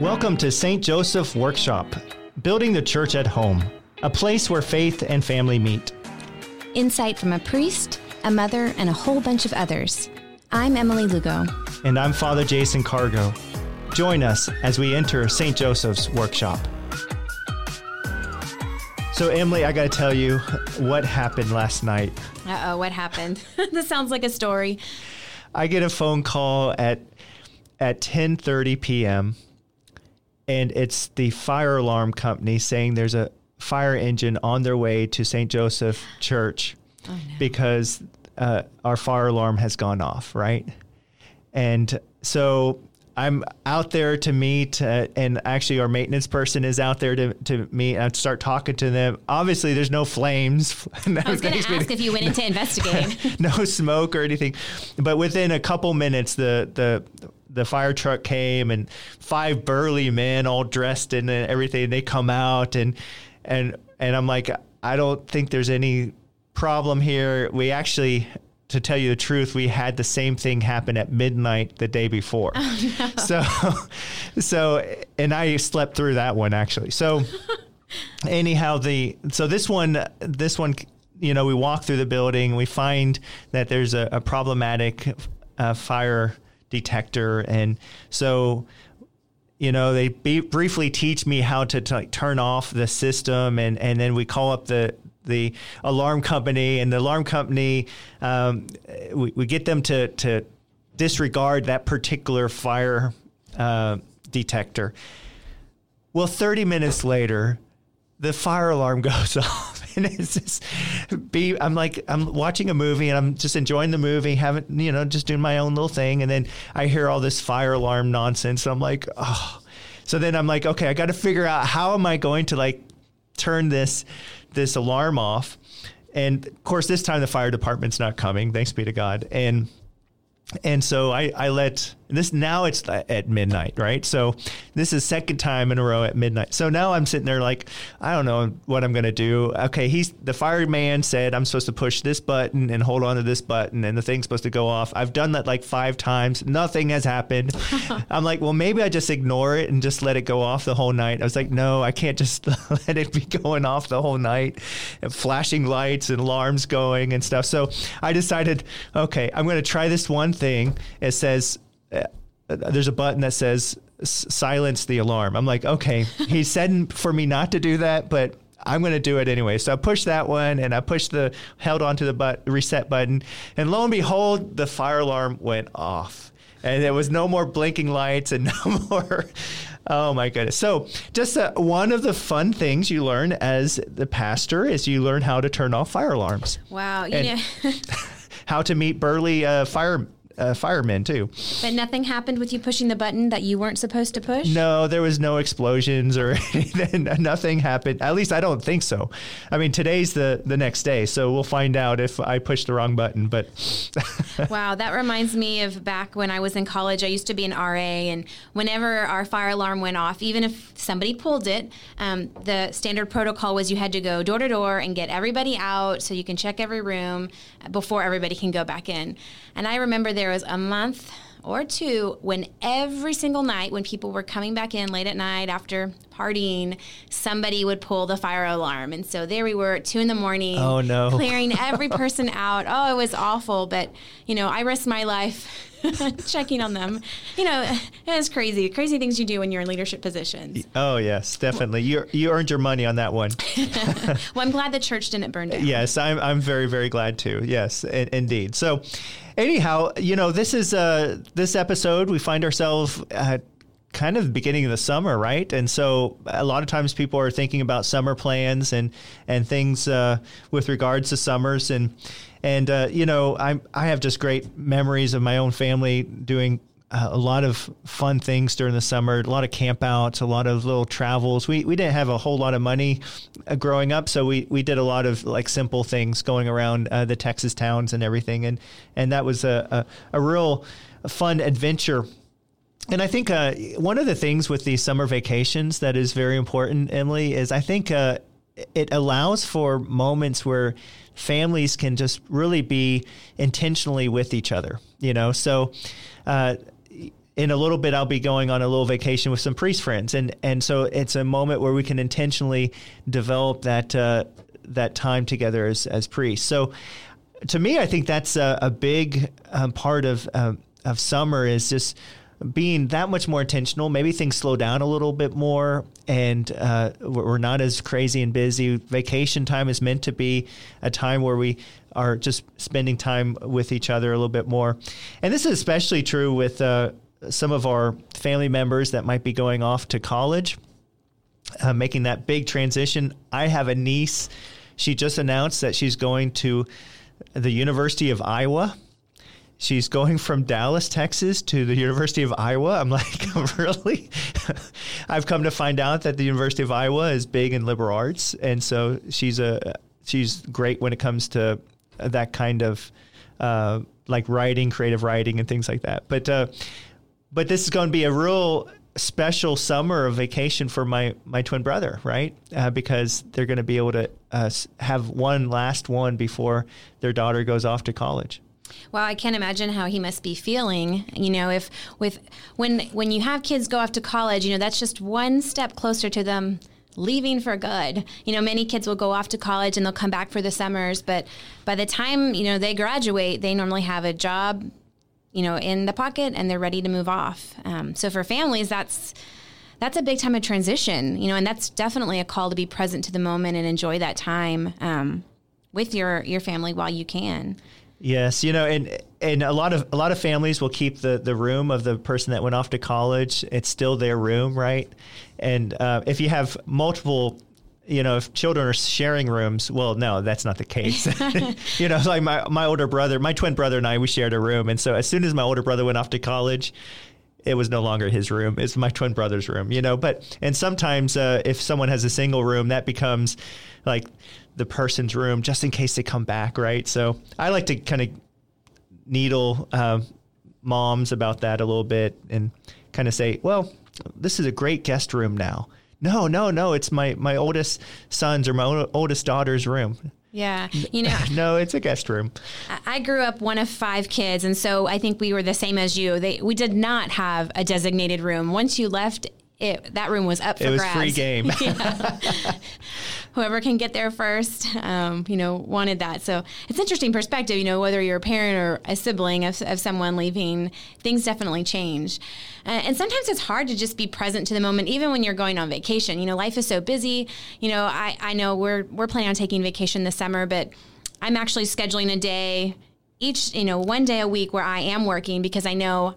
Welcome to St. Joseph Workshop, building the church at home, a place where faith and family meet. Insight from a priest, a mother, and a whole bunch of others. I'm Emily Lugo. And I'm Father Jason Cargo. Join us as we enter St. Joseph's Workshop. So, Emily, I got to tell you what happened last night. Uh oh, what happened? this sounds like a story. I get a phone call at at 10:30 p.m. and it's the fire alarm company saying there's a fire engine on their way to St. Joseph Church oh, no. because uh, our fire alarm has gone off, right? And so I'm out there to meet, uh, and actually, our maintenance person is out there to, to meet and start talking to them. Obviously, there's no flames. I was going to ask if you went into investigating. no smoke or anything, but within a couple minutes, the the the fire truck came and five burly men, all dressed in everything. They come out and and and I'm like, I don't think there's any problem here. We actually to tell you the truth, we had the same thing happen at midnight the day before. Oh, no. So, so, and I slept through that one actually. So, anyhow, the so this one, this one, you know, we walk through the building, we find that there's a, a problematic uh, fire detector, and so you know they briefly teach me how to, to like, turn off the system and and then we call up the the alarm company, and the alarm company, um, we, we get them to, to disregard that particular fire uh, detector. Well, 30 minutes later, the fire alarm goes off. And it's just be I'm like I'm watching a movie and I'm just enjoying the movie, having you know, just doing my own little thing, and then I hear all this fire alarm nonsense. I'm like, oh. So then I'm like, okay, I got to figure out how am I going to like turn this this alarm off. And of course, this time the fire department's not coming. Thanks be to God. And and so I, I let this now it's at midnight, right? So this is second time in a row at midnight. So now I'm sitting there like I don't know what I'm gonna do. Okay, he's the fireman said I'm supposed to push this button and hold on to this button, and the thing's supposed to go off. I've done that like five times. Nothing has happened. I'm like, well, maybe I just ignore it and just let it go off the whole night. I was like, no, I can't just let it be going off the whole night, and flashing lights and alarms going and stuff. So I decided, okay, I'm gonna try this one thing. It says there's a button that says silence the alarm. I'm like, okay, he said for me not to do that, but I'm going to do it anyway. So I pushed that one and I pushed the, held onto the but, reset button. And lo and behold, the fire alarm went off. And there was no more blinking lights and no more. Oh my goodness. So, just uh, one of the fun things you learn as the pastor is you learn how to turn off fire alarms. Wow. You know. how to meet burly uh, fire uh, firemen too. But nothing happened with you pushing the button that you weren't supposed to push. No, there was no explosions or anything. nothing happened. At least I don't think so. I mean, today's the the next day, so we'll find out if I pushed the wrong button. But wow, that reminds me of back when I was in college. I used to be an RA, and whenever our fire alarm went off, even if somebody pulled it, um, the standard protocol was you had to go door to door and get everybody out so you can check every room before everybody can go back in. And I remember there was a month or two when every single night when people were coming back in late at night after partying, somebody would pull the fire alarm. And so there we were at two in the morning. Oh no. Clearing every person out. Oh, it was awful. But, you know, I risked my life checking on them. You know, it's crazy. Crazy things you do when you're in leadership positions. Oh yes, definitely. You you earned your money on that one. well, I'm glad the church didn't burn down. Yes, I'm I'm very very glad too. Yes, in, indeed. So, anyhow, you know, this is uh this episode we find ourselves. Kind of beginning of the summer, right? And so a lot of times people are thinking about summer plans and and things uh, with regards to summers and and uh, you know, I I have just great memories of my own family doing uh, a lot of fun things during the summer, a lot of campouts, a lot of little travels. We we didn't have a whole lot of money uh, growing up, so we, we did a lot of like simple things going around uh, the Texas towns and everything, and and that was a a, a real fun adventure. And I think uh, one of the things with these summer vacations that is very important, Emily, is I think uh, it allows for moments where families can just really be intentionally with each other, you know? So, uh, in a little bit, I'll be going on a little vacation with some priest friends, and and so it's a moment where we can intentionally develop that uh, that time together as as priests. So, to me, I think that's a, a big um, part of um, of summer is just being that much more intentional. Maybe things slow down a little bit more, and uh, we're not as crazy and busy. Vacation time is meant to be a time where we are just spending time with each other a little bit more. And this is especially true with uh, some of our family members that might be going off to college, uh, making that big transition. I have a niece. She just announced that she's going to the University of Iowa she's going from Dallas, Texas to the University of Iowa. I'm like, really? I've come to find out that the University of Iowa is big in liberal arts, and so she's a she's great when it comes to that kind of uh, like writing, creative writing, and things like that. But uh, but this is going to be a real special summer of vacation for my my twin brother, right? Uh, because they're going to be able to uh, have one last one before their daughter goes off to college. Well, I can't imagine how he must be feeling. You know, if with when when you have kids go off to college, you know that's just one step closer to them leaving for good. You know, many kids will go off to college and they'll come back for the summers, but by the time you know they graduate, they normally have a job, you know, in the pocket and they're ready to move off. Um, so for families, that's that's a big time of transition, you know, and that's definitely a call to be present to the moment and enjoy that time um, with your your family while you can. Yes, you know, and and a lot of a lot of families will keep the the room of the person that went off to college. It's still their room, right? And uh, if you have multiple you know, if children are sharing rooms, well, no, that's not the case. you know, like my, my older brother, my twin brother and I, we shared a room. And so as soon as my older brother went off to college, it was no longer his room. It's my twin brother's room, you know. But, and sometimes uh, if someone has a single room, that becomes like the person's room just in case they come back, right? So I like to kind of needle uh, moms about that a little bit and kind of say, well, this is a great guest room now. No, no, no, it's my my oldest son's or my oldest daughter's room. Yeah, you know, no, it's a guest room. I grew up one of five kids, and so I think we were the same as you. They, we did not have a designated room. Once you left, it, that room was up for it was grabs. free game. Whoever can get there first, um, you know, wanted that. So it's interesting perspective. You know, whether you're a parent or a sibling of, of someone leaving, things definitely change. Uh, and sometimes it's hard to just be present to the moment, even when you're going on vacation. You know, life is so busy. You know, I, I know we're we're planning on taking vacation this summer, but I'm actually scheduling a day each, you know, one day a week where I am working because I know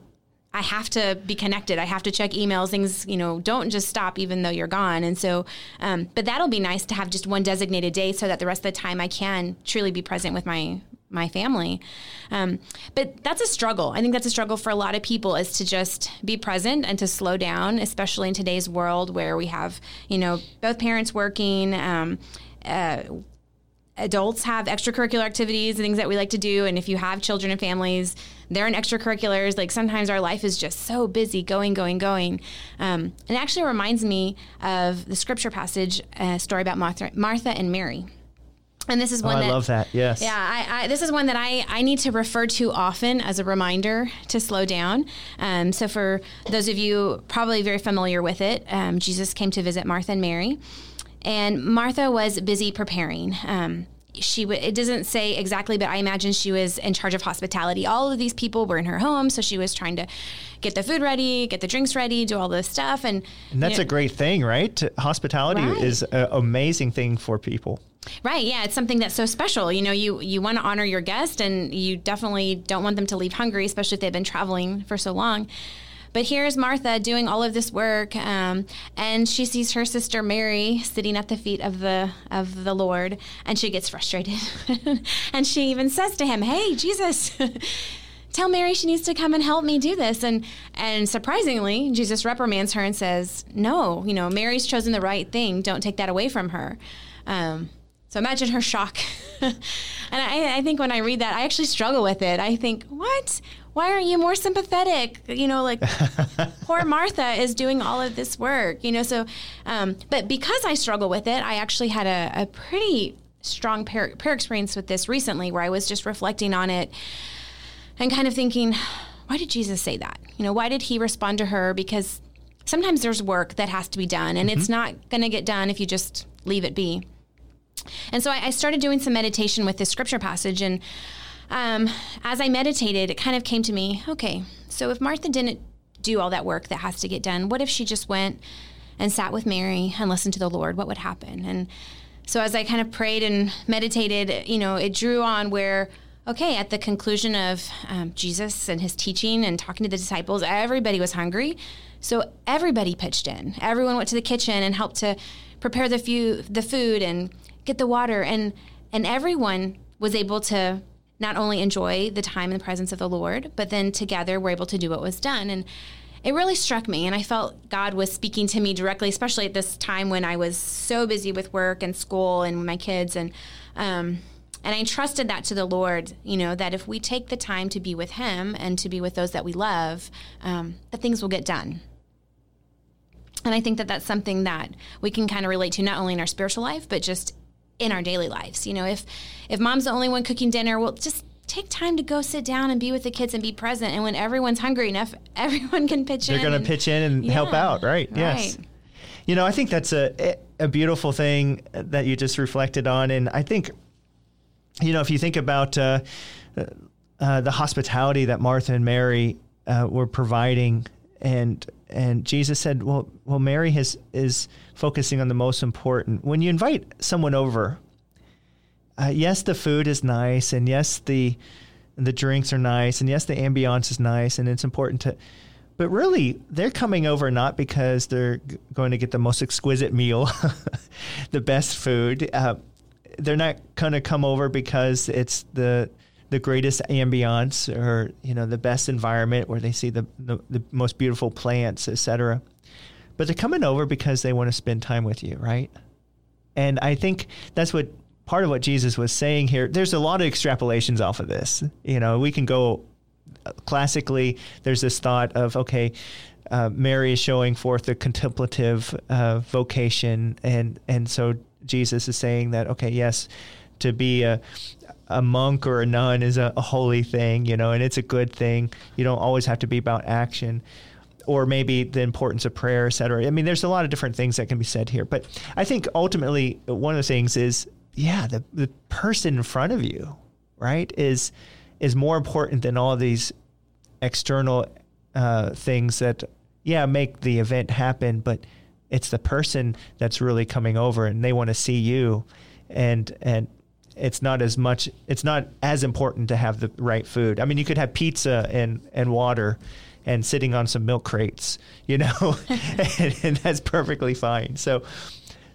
I have to be connected. I have to check emails. Things, you know, don't just stop even though you're gone. And so, um, but that'll be nice to have just one designated day so that the rest of the time I can truly be present with my my family. Um, but that's a struggle. I think that's a struggle for a lot of people is to just be present and to slow down, especially in today's world where we have, you know, both parents working. Um, uh, adults have extracurricular activities and things that we like to do. And if you have children and families, they're in extracurriculars. Like sometimes our life is just so busy, going, going, going. Um, it actually reminds me of the scripture passage, a story about Martha, Martha and Mary. And this is one oh, I that, love that. Yes. Yeah, I, I, this is one that I, I need to refer to often as a reminder to slow down. Um, so, for those of you probably very familiar with it, um, Jesus came to visit Martha and Mary. And Martha was busy preparing. Um, she w- it doesn't say exactly, but I imagine she was in charge of hospitality. All of these people were in her home, so she was trying to get the food ready, get the drinks ready, do all this stuff, and, and that's you know, a great thing, right? Hospitality right. is an amazing thing for people. Right. Yeah, it's something that's so special. You know, you you want to honor your guest, and you definitely don't want them to leave hungry, especially if they've been traveling for so long. But here's Martha doing all of this work, um, and she sees her sister Mary sitting at the feet of the of the Lord, and she gets frustrated, and she even says to him, "Hey, Jesus." Tell Mary she needs to come and help me do this. And and surprisingly, Jesus reprimands her and says, No, you know, Mary's chosen the right thing. Don't take that away from her. Um, so imagine her shock. and I, I, think when I read that, I actually struggle with it. I think, what? why aren't you more sympathetic? You know, like poor Martha is doing all of this work, you know. So, um, but because I struggle with it, I actually had a, a pretty strong prayer prayer experience with this recently where I was just reflecting on it and kind of thinking, why did Jesus say that? You know, why did he respond to her? Because sometimes there's work that has to be done, and mm-hmm. it's not going to get done if you just leave it be. And so I, I started doing some meditation with this scripture passage, and um, as I meditated, it kind of came to me okay, so if Martha didn't do all that work that has to get done, what if she just went and sat with Mary and listened to the Lord? What would happen? And so as I kind of prayed and meditated, you know, it drew on where okay, at the conclusion of um, Jesus and his teaching and talking to the disciples, everybody was hungry. So everybody pitched in. Everyone went to the kitchen and helped to prepare the few the food and get the water and and everyone was able to not only enjoy the time in the presence of the Lord, but then together we're able to do what was done. And it really struck me and I felt God was speaking to me directly, especially at this time when I was so busy with work and school and my kids and um, and I trusted that to the Lord, you know, that if we take the time to be with Him and to be with those that we love, um, that things will get done. And I think that that's something that we can kind of relate to not only in our spiritual life, but just in our daily lives. You know, if if mom's the only one cooking dinner, well, just take time to go sit down and be with the kids and be present. And when everyone's hungry enough, everyone can pitch They're in. They're going to pitch in and yeah, help out, right? Yes. You know, I think that's a a beautiful thing that you just reflected on, and I think you know, if you think about uh, uh, the hospitality that Martha and Mary uh, were providing, and and Jesus said, "Well, well, Mary has is focusing on the most important. When you invite someone over, uh, yes, the food is nice, and yes, the the drinks are nice, and yes, the ambiance is nice, and it's important to." But really, they're coming over not because they're g- going to get the most exquisite meal, the best food. Uh, they're not going to come over because it's the the greatest ambiance or you know the best environment where they see the the, the most beautiful plants, etc. But they're coming over because they want to spend time with you, right? And I think that's what part of what Jesus was saying here. There's a lot of extrapolations off of this. You know, we can go uh, classically. There's this thought of okay, uh, Mary is showing forth the contemplative uh, vocation, and and so Jesus is saying that okay, yes, to be a a monk or a nun is a, a holy thing, you know, and it's a good thing. You don't always have to be about action or maybe the importance of prayer, et cetera. I mean, there's a lot of different things that can be said here. But I think ultimately, one of the things is, yeah, the, the person in front of you, right, is is more important than all these external uh, things that, yeah, make the event happen. But it's the person that's really coming over and they want to see you and and it's not as much it's not as important to have the right food. I mean you could have pizza and and water and sitting on some milk crates, you know, and, and, that's perfectly fine. So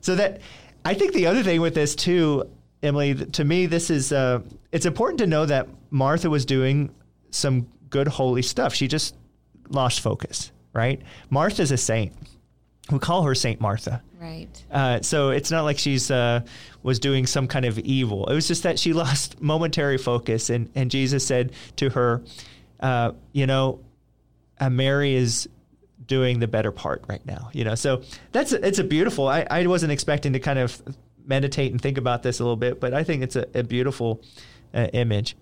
so that I think the other thing with this too Emily to me this is uh, it's important to know that Martha was doing some good holy stuff. She just lost focus, right? Martha's a saint we call her Saint Martha. Right. Uh, so it's not like she's uh, was doing some kind of evil. It was just that she lost momentary focus, and and Jesus said to her, uh, you know, uh, Mary is doing the better part right now. You know, so that's a, it's a beautiful. I I wasn't expecting to kind of meditate and think about this a little bit, but I think it's a, a beautiful uh, image.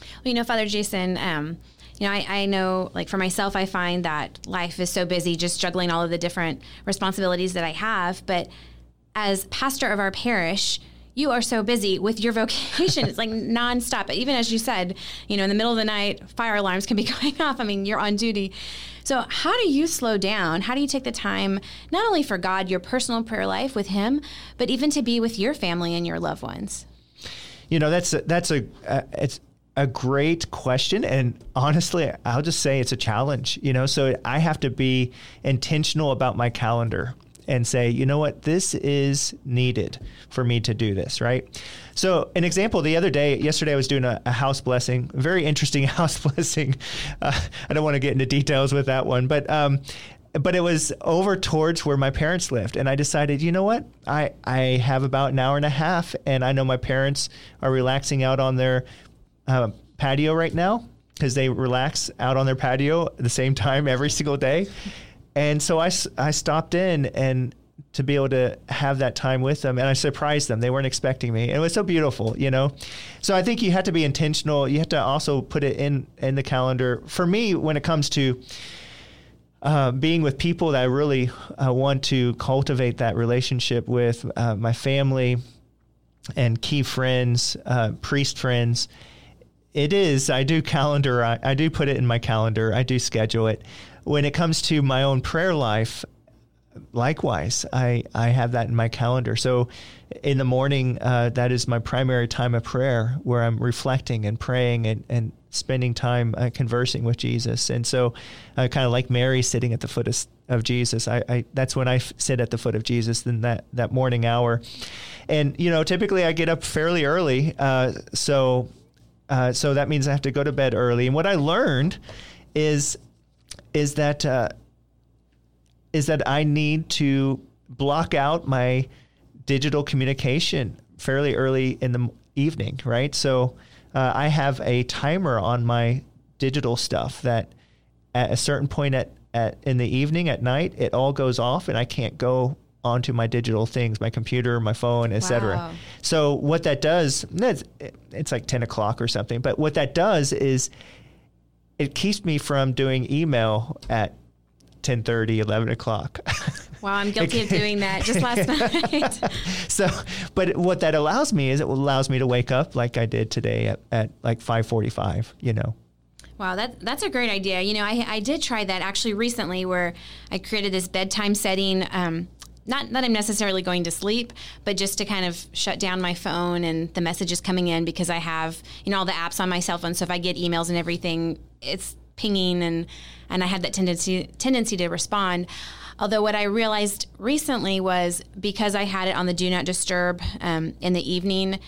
Well, you know, Father Jason. Um, you know, I, I know, like for myself, I find that life is so busy just juggling all of the different responsibilities that I have. But as pastor of our parish, you are so busy with your vocation. it's like nonstop. Even as you said, you know, in the middle of the night, fire alarms can be going off. I mean, you're on duty. So, how do you slow down? How do you take the time, not only for God, your personal prayer life with Him, but even to be with your family and your loved ones? You know, that's a, that's a uh, it's a great question and honestly i'll just say it's a challenge you know? So i have to be intentional about my calendar and say you know what? This is needed for me to do this right? So an example the other day yesterday i was doing a, a house blessing very interesting house blessing. Uh, i don't want to get into details with that one but um, but it was over towards where my parents lived and i decided you know what? I i have about an hour and a half and i know my parents are relaxing out on their uh, patio right now because they relax out on their patio at the same time every single day. And so I, I stopped in and to be able to have that time with them and I surprised them. They weren't expecting me. And it was so beautiful, you know. So I think you have to be intentional. You have to also put it in in the calendar. For me, when it comes to uh, being with people that I really uh, want to cultivate that relationship with, uh, my family and key friends, uh, priest friends, it is. I do calendar. I, I do put it in my calendar. I do schedule it. When it comes to my own prayer life, likewise, I, I have that in my calendar. So in the morning, uh, that is my primary time of prayer where I'm reflecting and praying and, and spending time uh, conversing with Jesus. And so, uh, kind of like Mary sitting at the foot of, of Jesus, I, I, that's when I f- sit at the foot of Jesus in that, that morning hour. And, you know, typically I get up fairly early. Uh, so, uh, so that means I have to go to bed early. And what I learned is, is that, uh, is that I need to block out my digital communication fairly early in the evening, right? So uh, I have a timer on my digital stuff that at a certain point at, at in the evening at night it all goes off and I can't go onto my digital things, my computer, my phone, etc. Wow. So what that does, it's, it's like 10 o'clock or something, but what that does is it keeps me from doing email at 10 30 11 o'clock wow i'm guilty of doing that just last night so but what that allows me is it allows me to wake up like i did today at, at like 5.45 you know Wow, that that's a great idea. You know, I, I did try that actually recently, where I created this bedtime setting. Um, not that I'm necessarily going to sleep, but just to kind of shut down my phone and the messages coming in because I have you know all the apps on my cell phone. So if I get emails and everything, it's pinging and and I had that tendency tendency to respond. Although what I realized recently was because I had it on the do not disturb um, in the evening,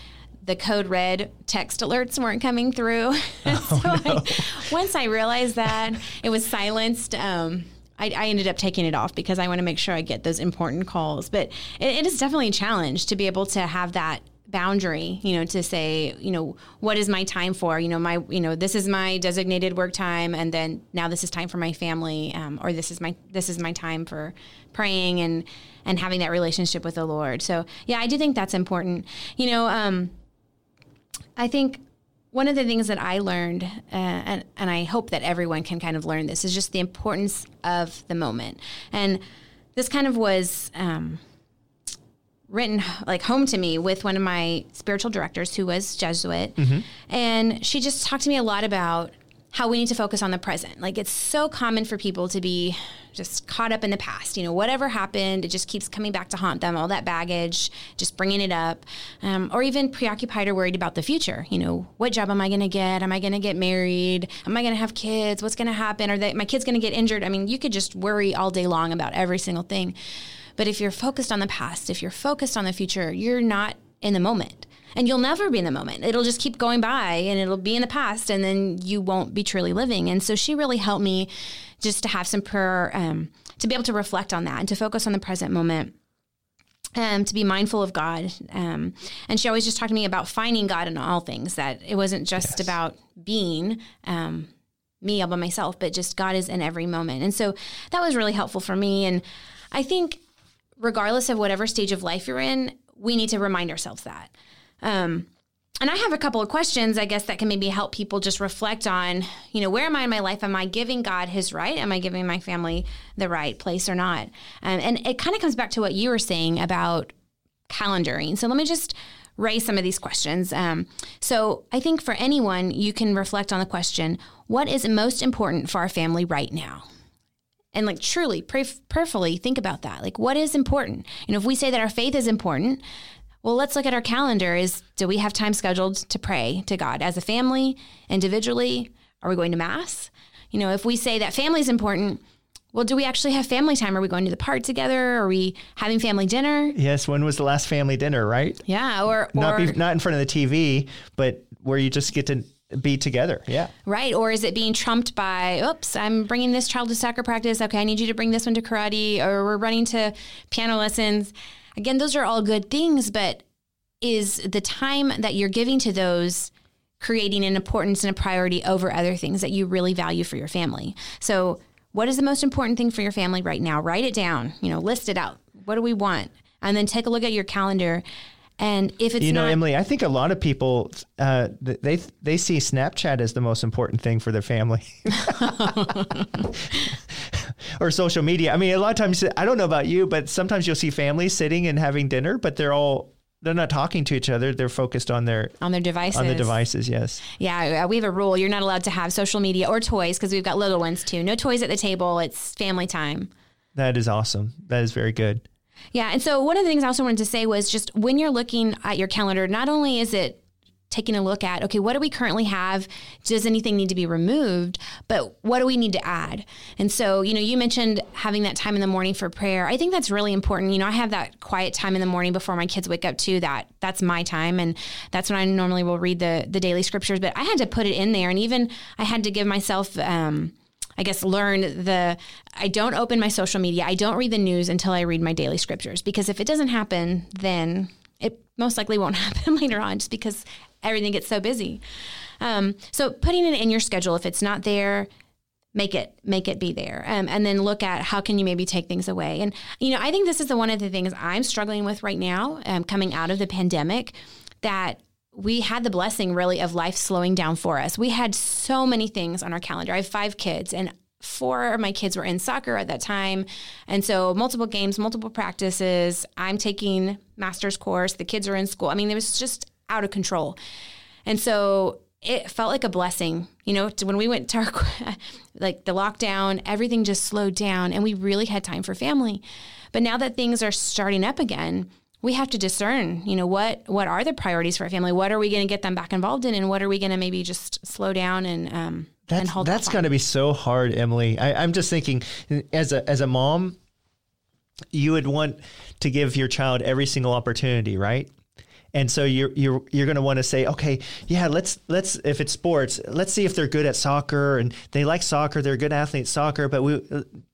the code red text alerts weren't coming through. Oh, so no. I, once I realized that it was silenced. Um, I, I, ended up taking it off because I want to make sure I get those important calls. But it, it is definitely a challenge to be able to have that boundary, you know, to say, you know, what is my time for? You know, my, you know, this is my designated work time, and then now this is time for my family, um, or this is my this is my time for praying and and having that relationship with the Lord. So yeah, I do think that's important. You know, um, I think one of the things that I learned, uh, and, and I hope that everyone can kind of learn this, is just the importance of the moment. And this kind of was. Um, written like home to me with one of my spiritual directors who was Jesuit. Mm-hmm. And she just talked to me a lot about how we need to focus on the present. Like it's so common for people to be just caught up in the past. You know, whatever happened, it just keeps coming back to haunt them. All that baggage, just bringing it up, um, or even preoccupied or worried about the future. You know, what job am I going to get? Am I going to get married? Am I going to have kids? What's going to happen? Are they, my kids going to get injured? I mean, you could just worry all day long about every single thing. But if you're focused on the past, if you're focused on the future, you're not in the moment. And you'll never be in the moment. It'll just keep going by and it'll be in the past, and then you won't be truly living. And so she really helped me just to have some prayer, um, to be able to reflect on that and to focus on the present moment. Um, to be mindful of God. Um, and she always just talked to me about finding God in all things, that it wasn't just yes. about being um, me all by myself, but just God is in every moment. And so that was really helpful for me. And I think regardless of whatever stage of life you're in, we need to remind ourselves that. Um, and I have a couple of questions, I guess, that can maybe help people just reflect on, you know, where am I in my life? Am I giving God his right? Am I giving my family the right place or not? Um, and it kind of comes back to what you were saying about calendaring. So let me just raise some of these questions. Um, so I think for anyone, you can reflect on the question what is most important for our family right now? and like truly pray prayerfully think about that like what is important you know if we say that our faith is important well let's look at our calendar is do we have time scheduled to pray to god as a family individually are we going to mass you know if we say that family is important well, do we actually have family time? Are we going to the park together? Are we having family dinner? Yes. When was the last family dinner, right? Yeah. Or, or not, be, not in front of the TV, but where you just get to be together. Yeah. Right. Or is it being trumped by, oops, I'm bringing this child to soccer practice. Okay, I need you to bring this one to karate, or we're running to piano lessons. Again, those are all good things, but is the time that you're giving to those creating an importance and a priority over other things that you really value for your family? So, what is the most important thing for your family right now? Write it down, you know, list it out. what do we want? And then take a look at your calendar. And if it's you know, not, Emily, I think a lot of people uh, they they see Snapchat as the most important thing for their family, or social media. I mean, a lot of times I don't know about you, but sometimes you'll see families sitting and having dinner, but they're all they're not talking to each other. They're focused on their on their devices. on the devices. Yes. Yeah, uh, we have a rule. You're not allowed to have social media or toys because we've got little ones too. No toys at the table. It's family time. That is awesome. That is very good. Yeah. And so one of the things I also wanted to say was just when you're looking at your calendar, not only is it taking a look at, okay, what do we currently have? Does anything need to be removed? But what do we need to add? And so, you know, you mentioned having that time in the morning for prayer. I think that's really important. You know, I have that quiet time in the morning before my kids wake up too. That that's my time. And that's when I normally will read the the daily scriptures. But I had to put it in there. And even I had to give myself um I guess learn the I don't open my social media. I don't read the news until I read my daily scriptures because if it doesn't happen, then it most likely won't happen later on just because everything gets so busy. Um, so putting it in your schedule if it's not there, make it make it be there um, and then look at how can you maybe take things away and you know i think this is the one of the things i'm struggling with right now um, coming out of the pandemic that we had the blessing really of life slowing down for us. We had so many things on our calendar. I have five kids, and four of my kids were in soccer at that time. And so, multiple games, multiple practices. I'm taking master's course. The kids are in school. I mean, it was just out of control. And so, it felt like a blessing, you know, when we went to our, like the lockdown, everything just slowed down and we really had time for family. But now that things are starting up again, we have to discern, you know, what what are the priorities for our family? What are we going to get them back involved in, and what are we going to maybe just slow down and um, that's, and hold. That's going to be so hard, Emily. I, I'm just thinking, as a as a mom, you would want to give your child every single opportunity, right? And so you're you're you're going to want to say, okay, yeah, let's let's if it's sports, let's see if they're good at soccer. And they like soccer, they're good athletes soccer, but we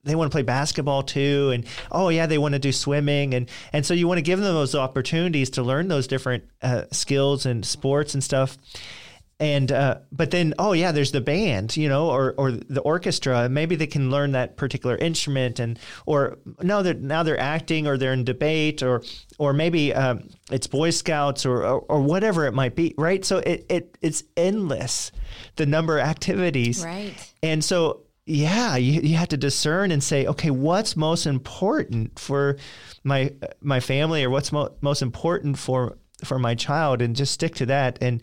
they want to play basketball too, and oh yeah, they want to do swimming, and and so you want to give them those opportunities to learn those different uh, skills and sports and stuff and uh, but then oh yeah there's the band you know or or the orchestra. Maybe they can learn that particular instrument and or no they're now they're acting or they're in debate or or maybe um, it's boy scouts or, or, or whatever it might be right? So it, it it's endless the number of activities. Right. And so yeah you, you have to discern and say okay what's most important for my my family or what's mo- most important for for my child? And just stick to that. And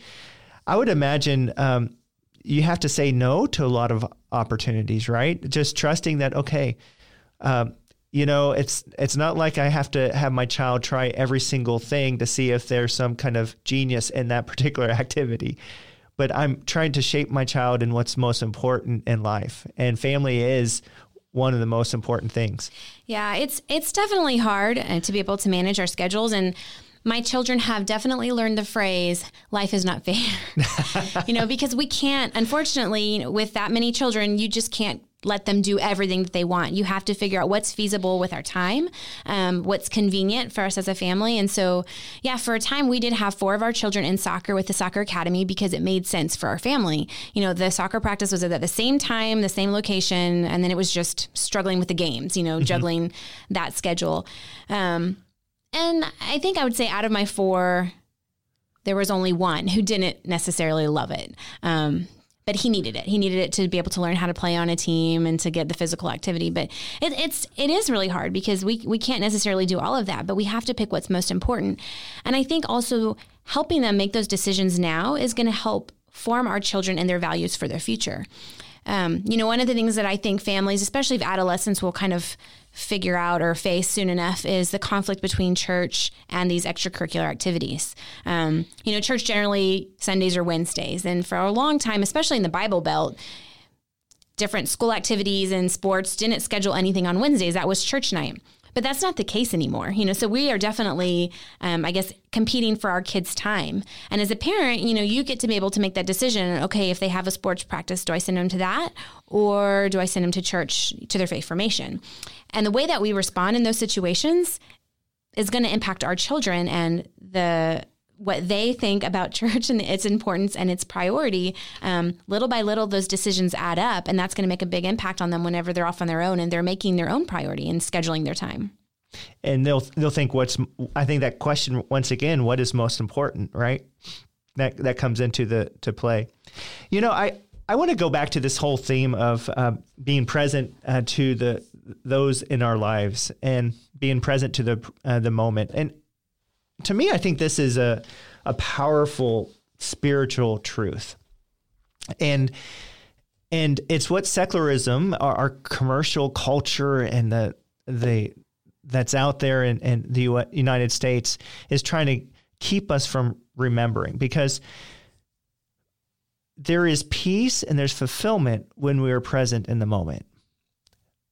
I would imagine um, you have to say no to a lot of opportunities, right? Just trusting that okay, um, you know, it's it's not like I have to have my child try every single thing to see if there's some kind of genius in that particular activity. But I'm trying to shape my child in what's most important in life, and family is one of the most important things. Yeah, it's it's definitely hard uh, to be able to manage our schedules and my children have definitely learned the phrase life is not fair. You know because we can't unfortunately you know, with that many children you just can't let them do everything that they want. You have to figure out what's feasible with our time um, what's convenient for us as a family. And so yeah for a time we did have four of our children in soccer with the soccer academy because it made sense for our family. You know the soccer practice was at the same time the same location and then it was just struggling with the games you know mm-hmm. juggling that schedule. Um, and I think I would say out of my four, there was only one who didn't necessarily love it. Um, but he needed it. He needed it to be able to learn how to play on a team and to get the physical activity. But it, it's it is really hard because we we can't necessarily do all of that. But we have to pick what's most important. And I think also helping them make those decisions now is going to help form our children and their values for their future. Um, you know, one of the things that I think families, especially if adolescents, will kind of figure out or face soon enough is the conflict between church and these extracurricular activities. Um, you know, church generally Sundays or Wednesdays, and for a long time, especially in the Bible Belt, different school activities and sports didn't schedule anything on Wednesdays. That was church night. But that's not the case anymore, you know. So we are definitely, um, I guess, competing for our kids' time. And as a parent, you know, you get to be able to make that decision. Okay, if they have a sports practice, do I send them to that, or do I send them to church to their faith formation? And the way that we respond in those situations is going to impact our children and the what they think about church and its importance and its priority, um, little by little, those decisions add up, and that's going to make a big impact on them whenever they're off on their own and they're making their own priority and scheduling their time. and they'll they'll think what's I think that question once again what is most important right? That that comes into the to play. You know I I want to go back to this whole theme of uh, being present uh, to the those in our lives and being present to the uh, the moment. And to me I think this is a a powerful spiritual truth and and it's what secularism our, our commercial culture and the the that's out there in, in the United States is trying to keep us from remembering because there is peace and there's fulfillment when we are present in the moment.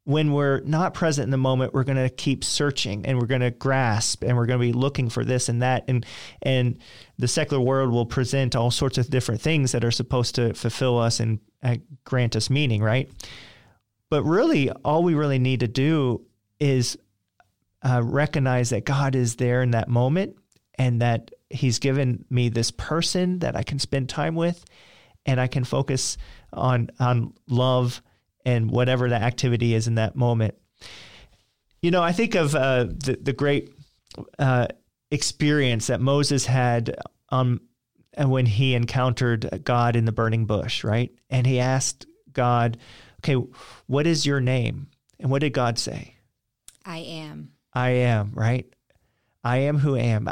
When we're not present in the moment, we're going to keep searching and we're going to grasp and we're going to be looking for this and that and and the secular world will present all sorts of different things that are supposed to fulfill us and uh, grant us meaning, right? But really all we really need to do is uh, recognize that God is there in that moment and that He's given me this person that I can spend time with and I can focus on on love and whatever the activity is in that moment. You know, I think of uh, the the great uh, experience that Moses had um, when he encountered God in the burning bush, right? And he asked God, "Okay, what is your name?" And what did God say? I am. I am, right? I am who I am.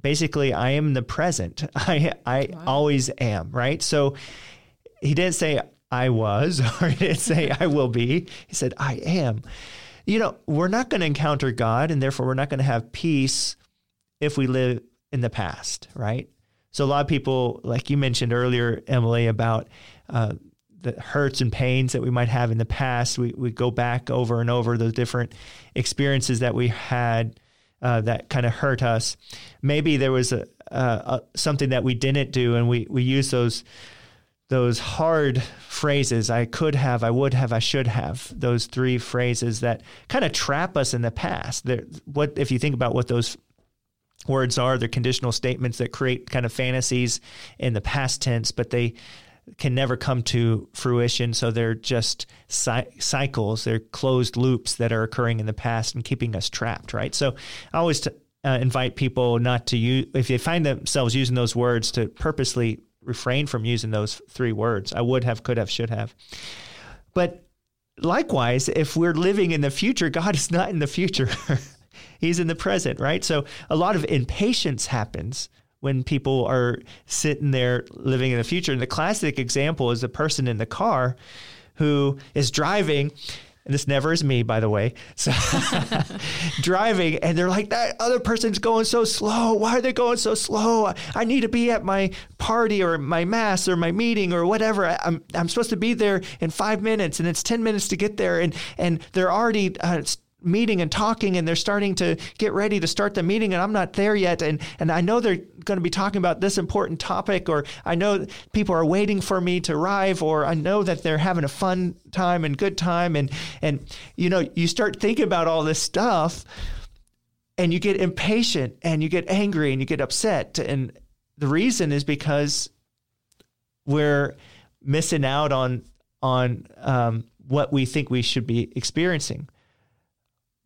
Basically, I am the present. I I wow. always am, right? So he didn't say I was or he didn't say I will be. He said I am. You know, we're not going to encounter God and therefore we're not going to have peace if we live in the past, right? So a lot of people, like you mentioned earlier, Emily, about uh, the hurts and pains that we might have in the past. We, we go back over and over those different experiences that we had uh, that kind of hurt us. Maybe there was a, a, something that we didn't do, and we we use those those hard phrases. I could have, I would have, I should have. Those three phrases that kind of trap us in the past. They're, what if you think about what those words are? They're conditional statements that create kind of fantasies in the past tense, but they can never come to fruition. So they're just cycles, they're closed loops that are occurring in the past and keeping us trapped, right? So I always t- uh, invite people not to use, if they find themselves using those words, to purposely refrain from using those three words. I would have, could have, should have. But likewise, if we're living in the future, God is not in the future. He's in the present, right? So a lot of impatience happens when people are sitting there living in the future. And the classic example is the person in the car who is driving. And this never is me, by the way. So driving, and they're like, that other person's going so slow. Why are they going so slow? I need to be at my party or my mass or my meeting or whatever. I'm, I'm supposed to be there in five minutes, and it's 10 minutes to get there. And, and they're already uh, meeting and talking and they're starting to get ready to start the meeting and I'm not there yet and and I know they're going to be talking about this important topic or I know people are waiting for me to arrive or I know that they're having a fun time and good time and and you know you start thinking about all this stuff and you get impatient and you get angry and you get upset and the reason is because we're missing out on on um, what we think we should be experiencing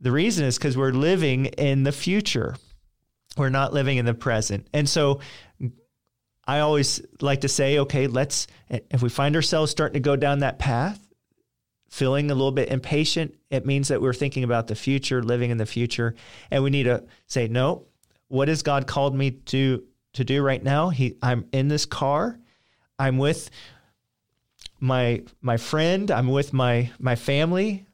the reason is because we're living in the future. We're not living in the present. And so I always like to say, okay, let's, if we find ourselves starting to go down that path, feeling a little bit impatient, it means that we're thinking about the future, living in the future. And we need to say, no, what has God called me to, to do right now? He, I'm in this car. I'm with my, my friend. I'm with my, my family.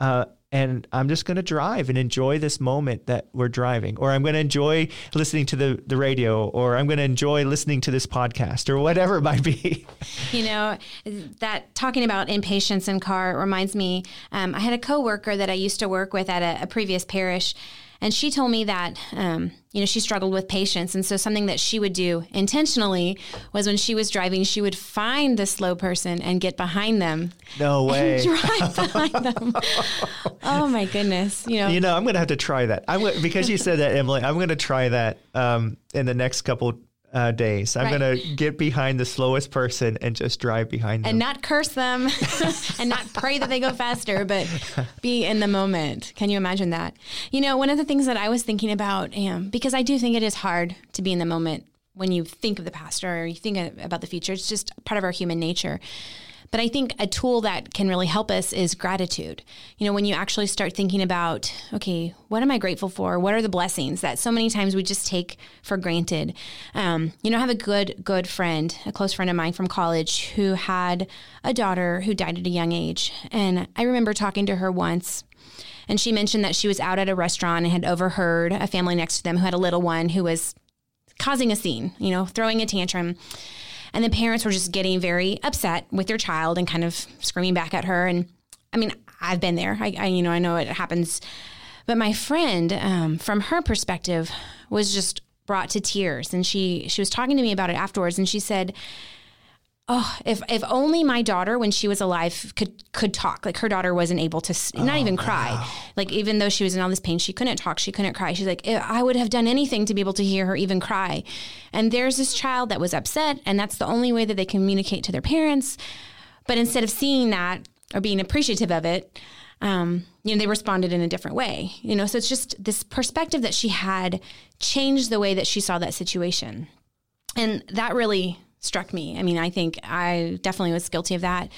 Uh, and I'm just going to drive and enjoy this moment that we're driving, or I'm going to enjoy listening to the, the radio, or I'm going to enjoy listening to this podcast, or whatever it might be. You know, that talking about impatience in car reminds me. Um, I had a coworker that I used to work with at a, a previous parish, and she told me that, um, you know, she struggled with patience. And so something that she would do intentionally was when she was driving, she would find the slow person and get behind them. No way. drive behind them. oh my goodness. You know, you know, I'm going to have to try that. I'm because you said that, Emily, I'm going to try that um, in the next couple uh, days. I'm Right. going to get behind the slowest person and just drive behind them. and not curse them and not pray that they go faster, but be in the moment. Can you imagine that? You know, one of the things that I was thinking about, um, because I do think it is hard to be in the moment when you think of the past or you think about the future. It's just part of our human nature. But I think a tool that can really help us is gratitude. You know, when you actually start thinking about, okay, what am I grateful for? What are the blessings that so many times we just take for granted? Um, you know, I have a good, good friend, a close friend of mine from college who had a daughter who died at a young age. And I remember talking to her once. And she mentioned that she was out at a restaurant and had overheard a family next to them who had a little one who was causing a scene, you know, throwing a tantrum. And the parents were just getting very upset with their child and kind of screaming back at her. And I mean, I've been there. I, I you know, I know it happens. But my friend, um, from her perspective, was just brought to tears. And she she was talking to me about it afterwards. And she said, "Oh, if if only my daughter, when she was alive, could could talk. Like her daughter wasn't able to, s- not even cry. Like even though she was in all this pain, she couldn't talk. She couldn't cry. She's like, I would have done anything to be able to hear her even cry. And there's this child that was upset, and that's the only way that they communicate to their parents. But instead of seeing that or being appreciative of it, um, you know, they responded in a different way. You know, so it's just this perspective that she had changed the way that she saw that situation. And that really struck me. I mean, I think I definitely was guilty of that.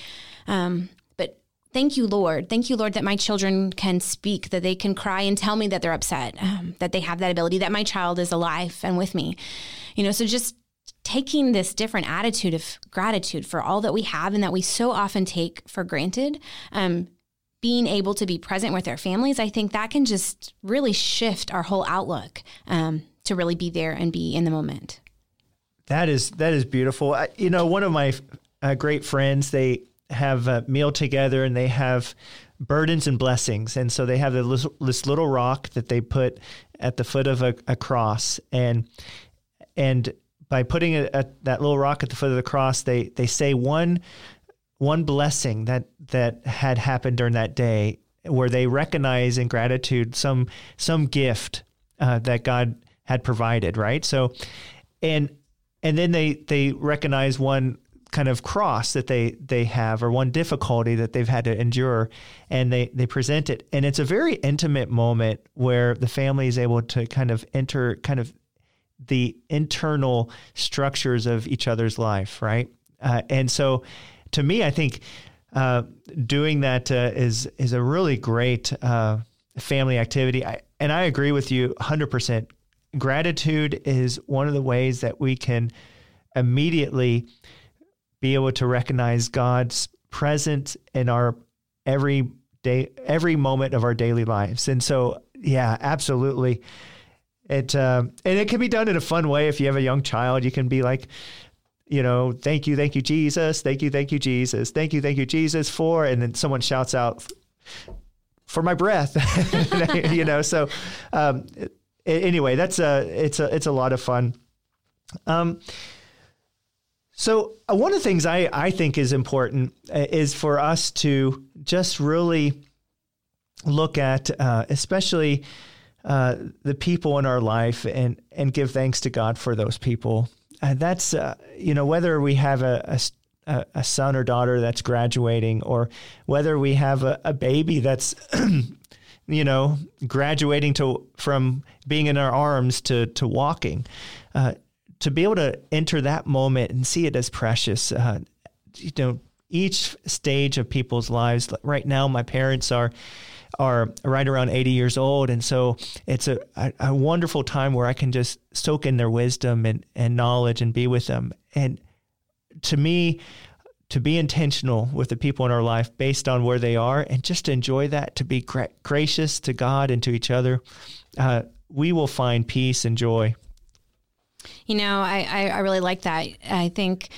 Um, but thank you, Lord. Thank you, Lord, that my children can speak, that they can cry and tell me that they're upset, um, that they have that ability, that my child is alive and with me. You know, so just taking this different attitude of gratitude for all that we have and that we so often take for granted. Um, being able to be present with our families, I think that can just really shift our whole outlook um, to really be there and be in the moment. That is that is beautiful. I, you know, one of my uh, great friends, they have a meal together and they have burdens and blessings, and so they have this, this little rock that they put at the foot of a, a cross, and and by putting it at that little rock at the foot of the cross, they they say one one blessing that that had happened during that day, where they recognize in gratitude some some gift uh, that God had provided, right? So, and and then they they recognize one kind of cross that they they have or one difficulty that they've had to endure and they they present it. And it's a very intimate moment where the family is able to kind of enter kind of the internal structures of each other's life right? Uh, and so to me i think uh, doing that uh, is is a really great uh, family activity. I, and i agree with you 100% gratitude is one of the ways that we can immediately be able to recognize God's presence in our every day, every moment of our daily lives. And so, yeah, absolutely. It uh, and it can be done in a fun way. If you have a young child, you can be like, you know, thank you, thank you, Jesus, thank you, thank you, Jesus, thank you, thank you, Jesus, for, and then someone shouts out for my breath, you know. So, um, anyway, that's a it's a it's a lot of fun. Um, so uh, one of the things I I think is important uh, is for us to just really look at, uh, especially uh, the people in our life, and and give thanks to God for those people. And that's uh, you know whether we have a, a a son or daughter that's graduating, or whether we have a, a baby that's you know, graduating to from being in our arms to to walking, uh, to be able to enter that moment and see it as precious. Uh, you know, each stage of people's lives. Right now, my parents are are right around 80 years old, and so it's a, a, a wonderful time where I can just soak in their wisdom and and knowledge and be with them. And to me, to be intentional with the people in our life based on where they are and just enjoy that, to be gra- gracious to God and to each other, uh, we will find peace and joy. You know, I, I, I, really like that. I think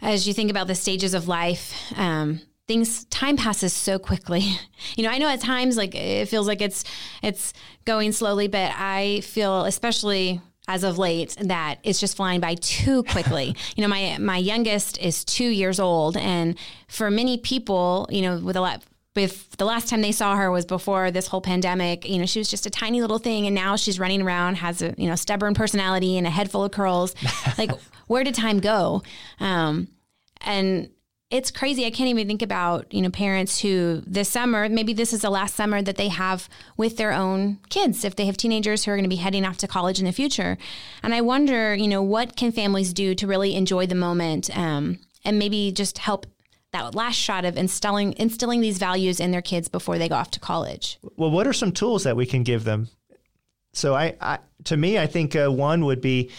as you think about the stages of life, um, things time passes so quickly. You know, I know at times like it feels like it's it's going slowly, but I feel especially as of late that it's just flying by too quickly. you know, my my youngest is 2 years old and for many people, you know, with a lot with the last time they saw her was before this whole pandemic. You know, she was just a tiny little thing, and now she's running around, has a you know stubborn personality and a head full of curls. like, where did time go? Um, and it's crazy. I can't even think about, you know, parents who this summer, maybe this is the last summer that they have with their own kids, if they have teenagers who are going to be heading off to college in the future. And I wonder, you know, what can families do to really enjoy the moment um, and maybe just help that last shot of instilling instilling these values in their kids before they go off to college. Well, what are some tools that we can give them? So I, I to me, I think uh, one would be,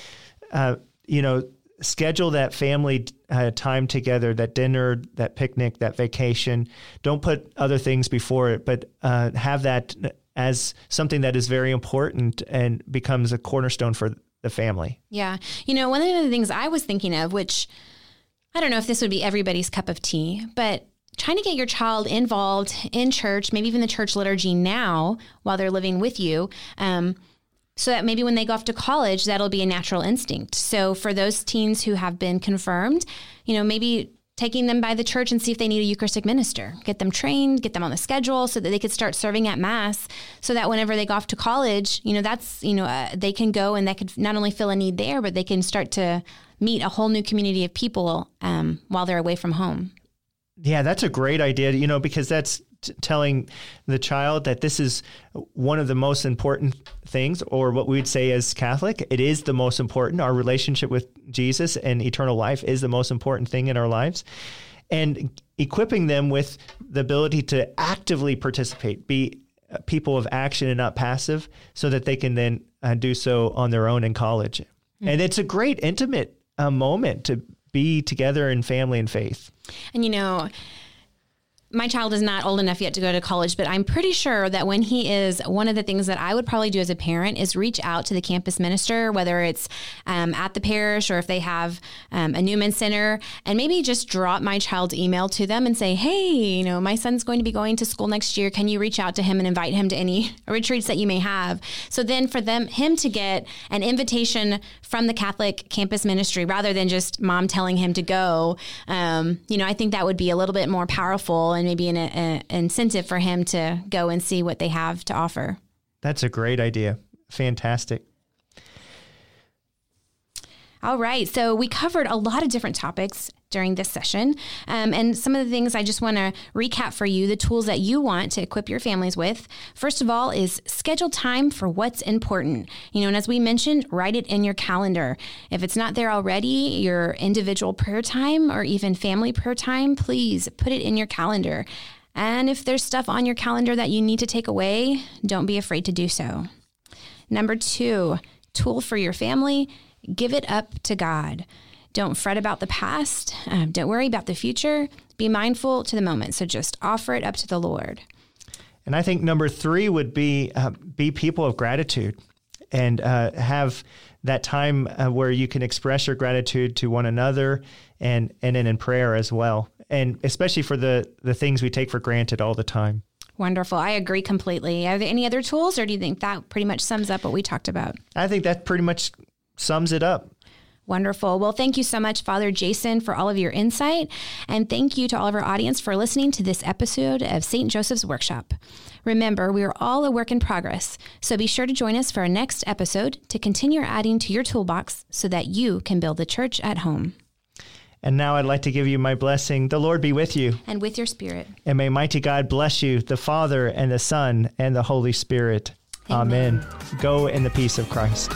uh, you know, schedule that family uh, time together, that dinner, that picnic, that vacation. Don't put other things before it, but uh, have that as something that is very important and becomes a cornerstone for the family. Yeah. You know, one of the things I was thinking of, which I don't know if this would be everybody's cup of tea, but trying to get your child involved in church, maybe even the church liturgy now while they're living with you. Um, so that maybe when they go off to college, that'll be a natural instinct. So for those teens who have been confirmed, you know, maybe taking them by the church and see if they need a Eucharistic minister, get them trained, get them on the schedule so that they could start serving at Mass so that whenever they go off to college, you know, that's, you know, uh, they can go and that could not only fill a need there, but they can start to meet a whole new community of people um, while they're away from home. Yeah, that's a great idea, you know, because that's t- telling the child that this is one of the most important things, or what we'd say as Catholic, it is the most important. Our relationship with Jesus and eternal life is the most important thing in our lives. And equipping them with the ability to actively participate, be people of action and not passive, so that they can then uh, do so on their own in college. Mm-hmm. And it's a great intimate uh, moment to be together in family and faith. And you know, my child is not old enough yet to go to college, but I'm pretty sure that when he is, one of the things that I would probably do as a parent is reach out to the campus minister, whether it's um, at the parish or if they have um, a Newman Center, and maybe just drop my child's email to them and say, hey, you know, my son's going to be going to school next year. Can you reach out to him and invite him to any retreats that you may have? So then for them, him to get an invitation from the Catholic campus ministry rather than just mom telling him to go, um, you know, I think that would be a little bit more powerful and maybe an, an incentive for him to go and see what they have to offer. That's a great idea. Fantastic. All right. So we covered a lot of different topics during this session. Um, and some of the things I just want to recap for you the tools that you want to equip your families with. First of all, is schedule time for what's important. You know, and as we mentioned, write it in your calendar. If it's not there already, your individual prayer time or even family prayer time, please put it in your calendar. And if there's stuff on your calendar that you need to take away, don't be afraid to do so. Number two, tool for your family give it up to God. Don't fret about the past. Um, don't worry about the future. Be mindful to the moment. So just offer it up to the Lord. And I think number three would be uh, be people of gratitude and uh, have that time uh, where you can express your gratitude to one another and and then in prayer as well. And especially for the the things we take for granted all the time. Wonderful. I agree completely. Are there any other tools, or do you think that pretty much sums up what we talked about? I think that pretty much sums it up. Wonderful. Well, thank you so much, Father Jason, for all of your insight. And thank you to all of our audience for listening to this episode of St. Joseph's Workshop. Remember, we are all a work in progress, so be sure to join us for our next episode to continue adding to your toolbox so that you can build the church at home. And now I'd like to give you my blessing. The Lord be with you. And with your spirit. And may mighty God bless you, the Father and the Son and the Holy Spirit. Amen. Amen. Go in the peace of Christ.